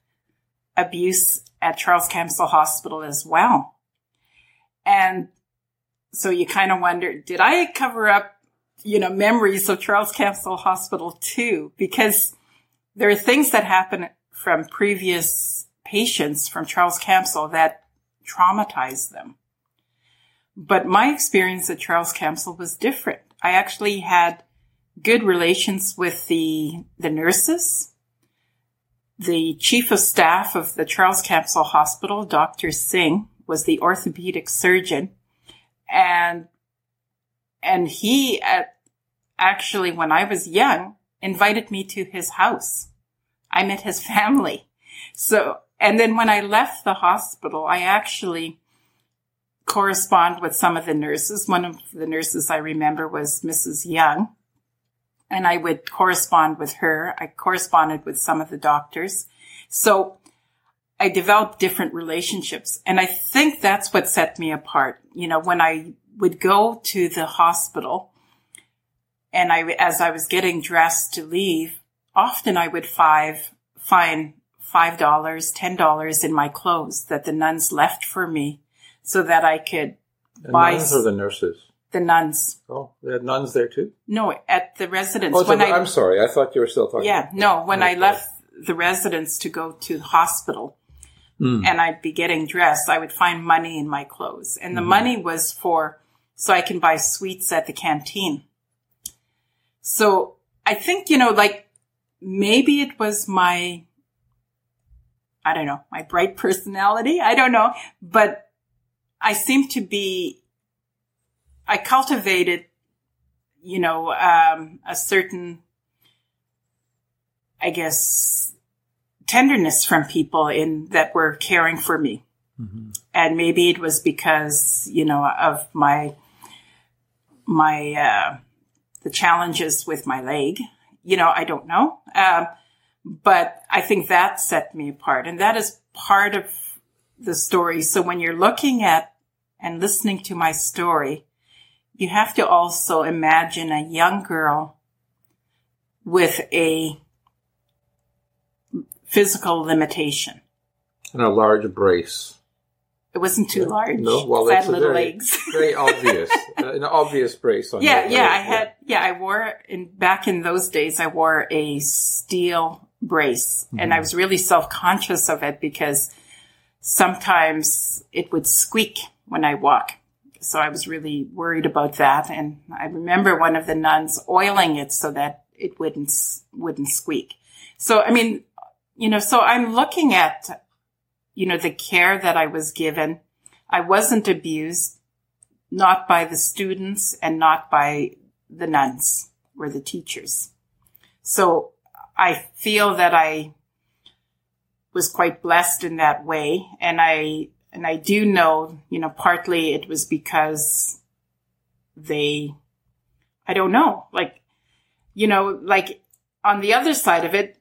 abuse at Charles Camsell Hospital as well. And so you kind of wonder, did I cover up, you know, memories of Charles Camsell Hospital too? Because there are things that happen from previous patients from Charles Camsell that traumatize them. But my experience at Charles Camsell was different. I actually had good relations with the, the nurses the chief of staff of the Charles Camsell Hospital, Dr. Singh, was the orthopedic surgeon. And, and he at, actually, when I was young, invited me to his house. I met his [laughs] family. So, and then when I left the hospital, I actually correspond with some of the nurses. One of the nurses I remember was Mrs. Young and I would correspond with her. I corresponded with some of the doctors. So I developed different relationships. And I think that's what set me apart. You know, when I would go to the hospital, And I, as I was getting dressed to leave, often I would five, find five dollars, ten dollars in my clothes that the nuns left for me so that I could The buy nuns or the nurses? The nuns. Oh, they had nuns there too? No, at the residence. Oh, so when I, I'm sorry. I thought you were still talking. yeah, no, when I left the residence to go to the hospital Mm. and I'd be getting dressed, I would find money in my clothes. And the money was for, so I can buy sweets at the canteen. So I think, you know, like maybe it was my, I don't know, my bright [laughs] personality. I don't know, but I seem to be, I cultivated, you know, um, a certain, I guess, tenderness from people in that were caring for me. And maybe it was because, you know, of my, my, uh, the challenges with my leg. You know, I don't know. Um, but I think that set me apart. And that is part of the story. So when you're looking at and listening to my story, you have to also imagine a young girl with a physical limitation. And a large brace. It wasn't too large. No, well, I had little very, legs. [laughs] very obvious, [laughs] uh, an obvious brace on yeah, yeah. I had, yeah, I wore, in, back in those days, I wore a steel brace and I was really self-conscious of it because sometimes it would squeak when I walk. So I was really worried about that. And I remember one of the nuns oiling it so that it wouldn't, wouldn't squeak. So, I mean, you know, so I'm looking at, you know, the care that I was given. I wasn't abused not by the students and not by the nuns or the teachers. So I feel that I was quite blessed in that way. And I, and I do know, you know, partly it was because they, I don't know, like, you know, like on the other side of it,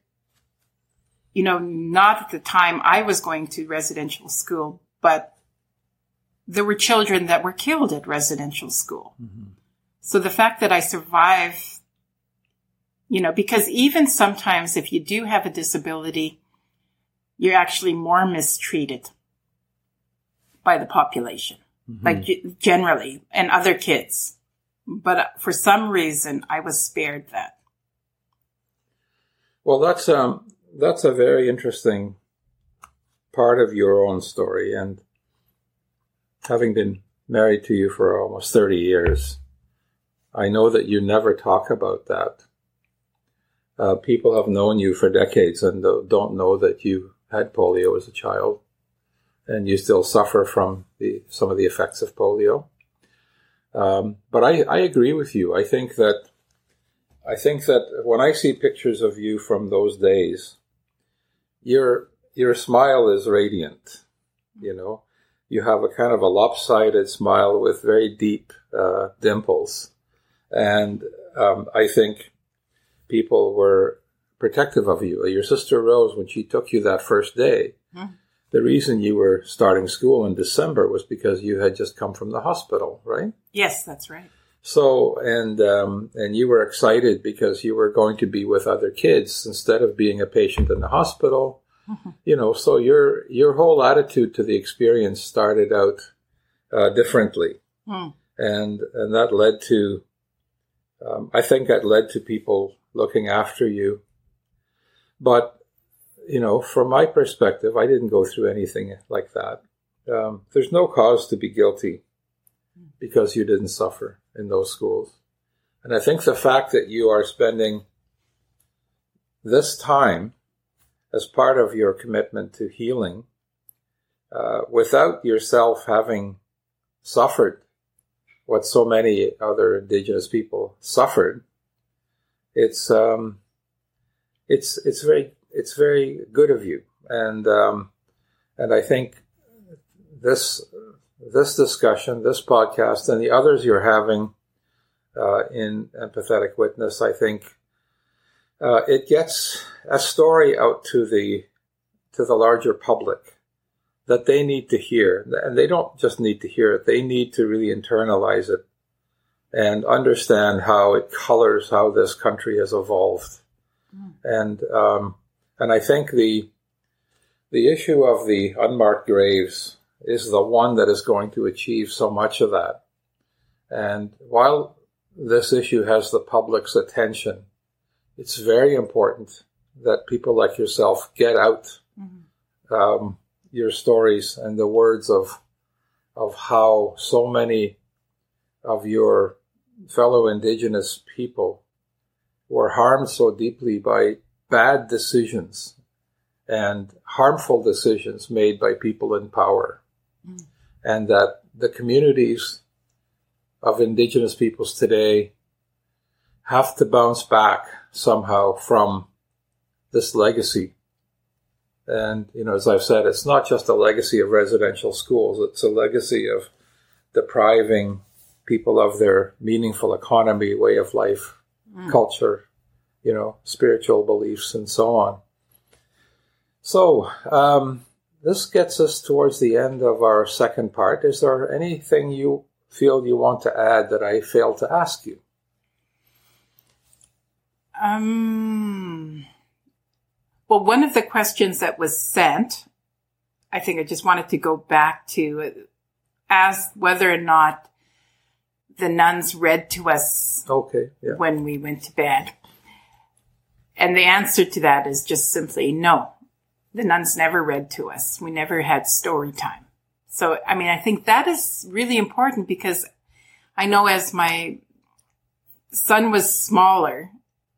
you know, not at the time I was going to residential school, but there were children that were killed at residential school. Mm-hmm. So the fact that I survive, you know, because even sometimes if you do have a disability, you're actually more mistreated by the population, like generally, and other kids. But for some reason, I was spared that. Well, that's um, that's a very interesting part of your own story, and having been married to you for almost thirty years, I know that you never talk about that. Uh, people have known you for decades and don't know that you had polio as a child, and you still suffer from the some of the effects of polio. Um, but I, I agree with you. I think that I think that when I see pictures of you from those days, your your smile is radiant. You know, you have a kind of a lopsided smile with very deep uh, dimples, and um, I think people were protective of you. Your sister Rose, when she took you that first day, Mhm. The reason you were starting school in December was because you had just come from the hospital, right? Yes, that's right. So and um, and you were excited because you were going to be with other kids instead of being a patient in the hospital. You know, so your your whole attitude to the experience started out uh, differently, Hmm. and and that led to, um, I think that led to people looking after you. But you know, from my perspective, I didn't go through anything like that. Um, there's no cause to be guilty because you didn't suffer in those schools. And I think the fact that you are spending this time as part of your commitment to healing uh, without yourself having suffered what so many other indigenous people suffered, it's um, it's it's very it's very good of you, and um, and I think this this discussion, this podcast, and the others you're having uh, in empathetic witness, I think uh, it gets a story out to the to the larger public that they need to hear, and they don't just need to hear it; they need to really internalize it and understand how it colors how this country has evolved. Mm. And um, and I think the the issue of the unmarked graves is the one that is going to achieve so much of that. And while this issue has the public's attention, it's very important that people like yourself get out mm-hmm. um, your stories and the words of of how so many of your fellow indigenous people were harmed so deeply by bad decisions and harmful decisions made by people in power. Mm. And that the communities of indigenous peoples today have to bounce back somehow from this legacy. And, you know, as I've said, it's not just a legacy of residential schools, it's a legacy of depriving people of their meaningful economy, way of life, mm. culture, you know, spiritual beliefs, and so on. So, um, this gets us towards the end of our second part. Is there anything you feel you want to add that I failed to ask you? Um, well, one of the questions that was sent, I think I just wanted to go back to ask whether or not the nuns read to us okay, yeah. when we went to bed. And the answer to that is just simply no. The nuns never read to us. We never had story time. So, I mean, I think that is really important because I know as my son was smaller,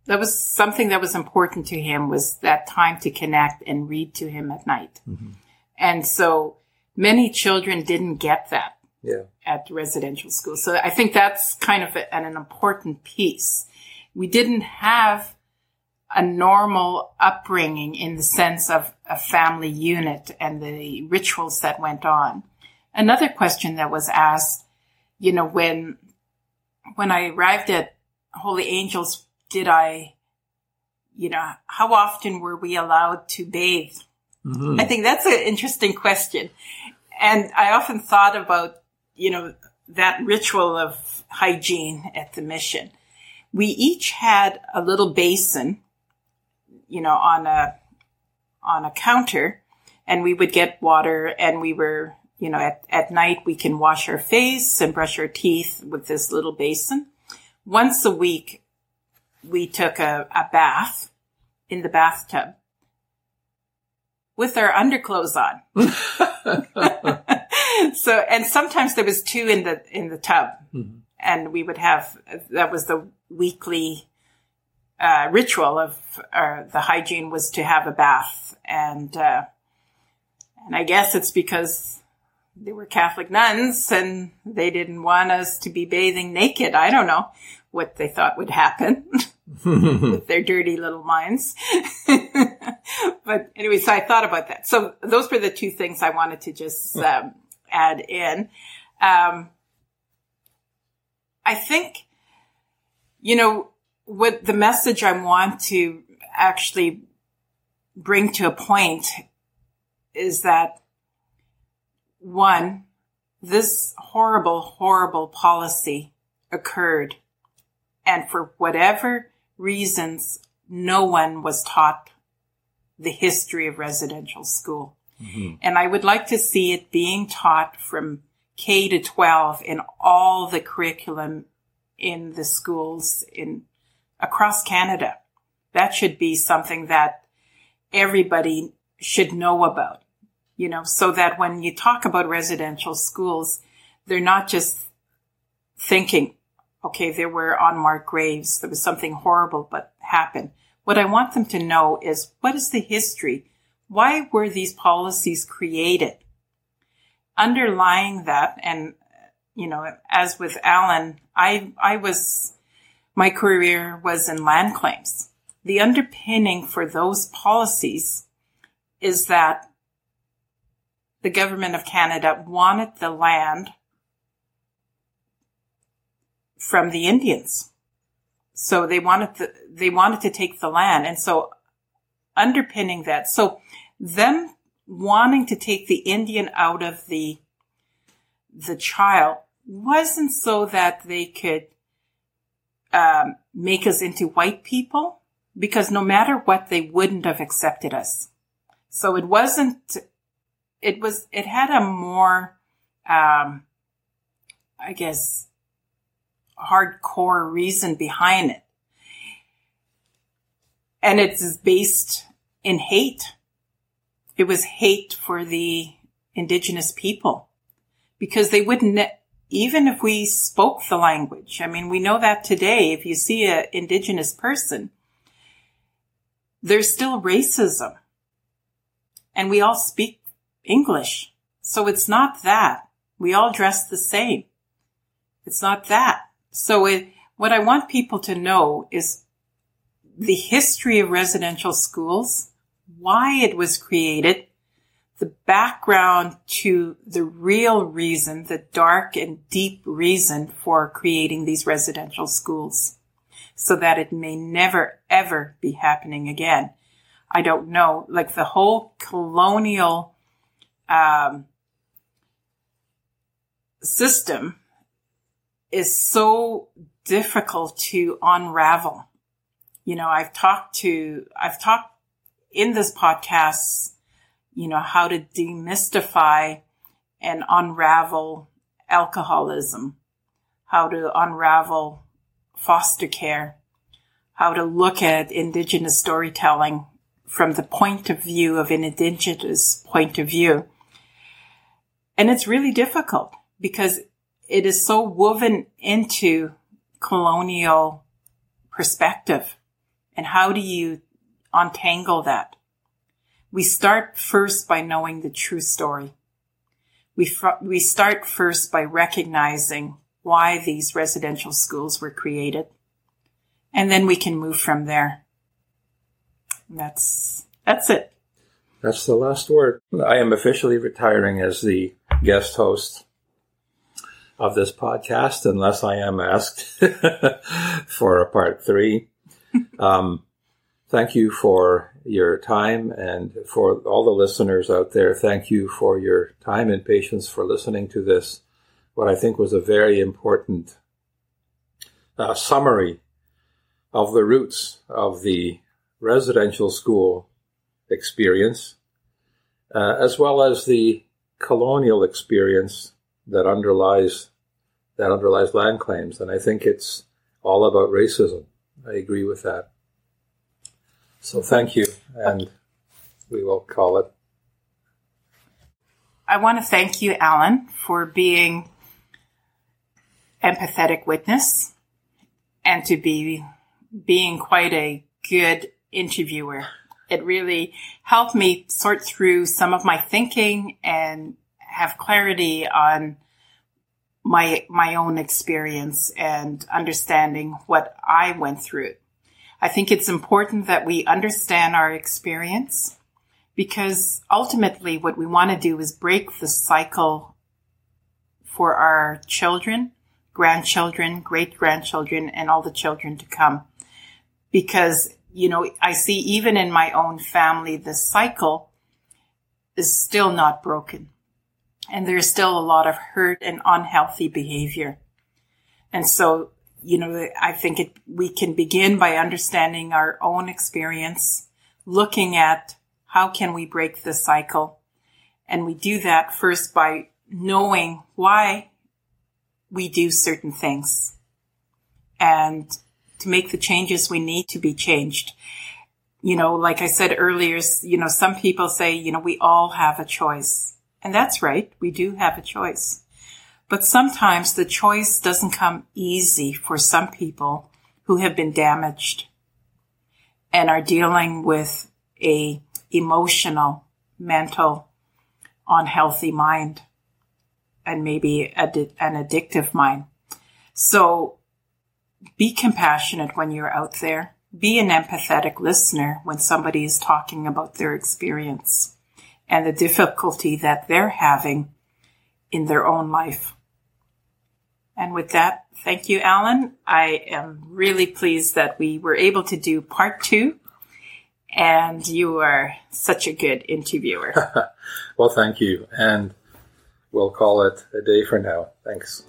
that was something that was important to him was that time to connect and read to him at night. Mm-hmm. And so many children didn't get that yeah. at residential school. So I think that's kind of a, an important piece. We didn't have a normal upbringing in the sense of a family unit and the rituals that went on. Another question that was asked, you know, when, when I arrived at Holy Angels, did I, you know, how often were we allowed to bathe? Mm-hmm. I think that's an interesting question. And I often thought about you know, that ritual of hygiene at the mission. We each had a little basin, you know, on a, on a counter and we would get water and we were, you know, at, at night we can wash our face and brush our teeth with this little basin. Once a week, we took a, a bath in the bathtub with our underclothes on. [laughs] so, and sometimes there was two in the, in the tub mm-hmm. and we would have, that was the weekly, uh, ritual of, uh, the hygiene was to have a bath. And, uh, and I guess it's because they were Catholic nuns and they didn't want us to be bathing naked. I don't know what they thought would happen [laughs] with their dirty little minds. [laughs] but anyway, so I thought about that. So those were the two things I wanted to just um, add in. Um, I think, you know, what the message I want to actually bring to a point is that one, this horrible, horrible policy occurred. And for whatever reasons, no one was taught the history of residential school. Mm-hmm. And I would like to see it being taught from K to 12 in all the curriculum in the schools in across Canada. That should be something that everybody should know about, you know, so that when you talk about residential schools, they're not just thinking, okay, there were unmarked graves. There was something horrible but happened. What I want them to know is what is the history? why were these policies created? Underlying that, and you know, as with Alan, I I was my career was in land claims. The underpinning for those policies is that the government of Canada wanted the land from the Indians. So they wanted they wanted to take the land. And so underpinning that. So them wanting to take the Indian out of the, the child wasn't so that they could um, make us into white people because no matter what, they wouldn't have accepted us. So it wasn't, it was, it had a more, um, I guess, hardcore reason behind it. And it's based in hate. It was hate for the indigenous people because they wouldn't, even if we spoke the language. I mean, we know that today, if you see an indigenous person, there's still racism. And we all speak English. So it's not that. We all dress the same. It's not that. So it, what I want people to know is the history of residential schools, why it was created, the background to the real reason, the dark and deep reason for creating these residential schools so that it may never ever be happening again. I don't know, like the whole colonial um, system is so difficult to unravel. You know, I've talked to, I've talked in this podcast, you know, how to demystify and unravel alcoholism, how to unravel foster care, how to look at indigenous storytelling from the point of view of an indigenous point of view. And it's really difficult because it is so woven into colonial perspective. And how do you untangle that? We start first by knowing the true story. We, fr- we start first by recognizing why these residential schools were created. And then we can move from there. That's, that's it. That's the last word. I am officially retiring as the guest host of this podcast, unless I am asked [laughs] for a part three. [laughs] Um, thank you for your time and for all the listeners out there. Thank you for your time and patience for listening to this what I think was a very important uh, summary of the roots of the residential school experience, uh, as well as the colonial experience that underlies that underlies land claims. And I think it's all about racism. I agree with that. So thank you, and we will call it. I want to thank you, Alan, for being empathetic witness and to be being quite a good interviewer. It really helped me sort through some of my thinking and have clarity on my my own experience and understanding what I went through. I think it's important that we understand our experience because ultimately what we want to do is break the cycle for our children grandchildren, great grandchildren, and all the children to come. Because, you know, I see even in my own family, the cycle is still not broken. And there's still a lot of hurt and unhealthy behavior. And so, you know, I think it, we can begin by understanding our own experience, looking at how can we break the cycle. And we do that first by knowing why we do certain things and to make the changes we need to be changed. You know, like I said earlier, you know, some people say, you know, we all have a choice. And that's right. We do have a choice. But sometimes the choice doesn't come easy for some people who have been damaged and are dealing with a emotional, mental, unhealthy mind and maybe an addictive mind. So be compassionate when you're out there. Be an empathetic listener when somebody is talking about their experience and the difficulty that they're having in their own life. And with that, thank you, Alan. I am really pleased that we were able to do part two. And you are such a good interviewer. [laughs] well, thank you. And we'll call it a day for now. Thanks.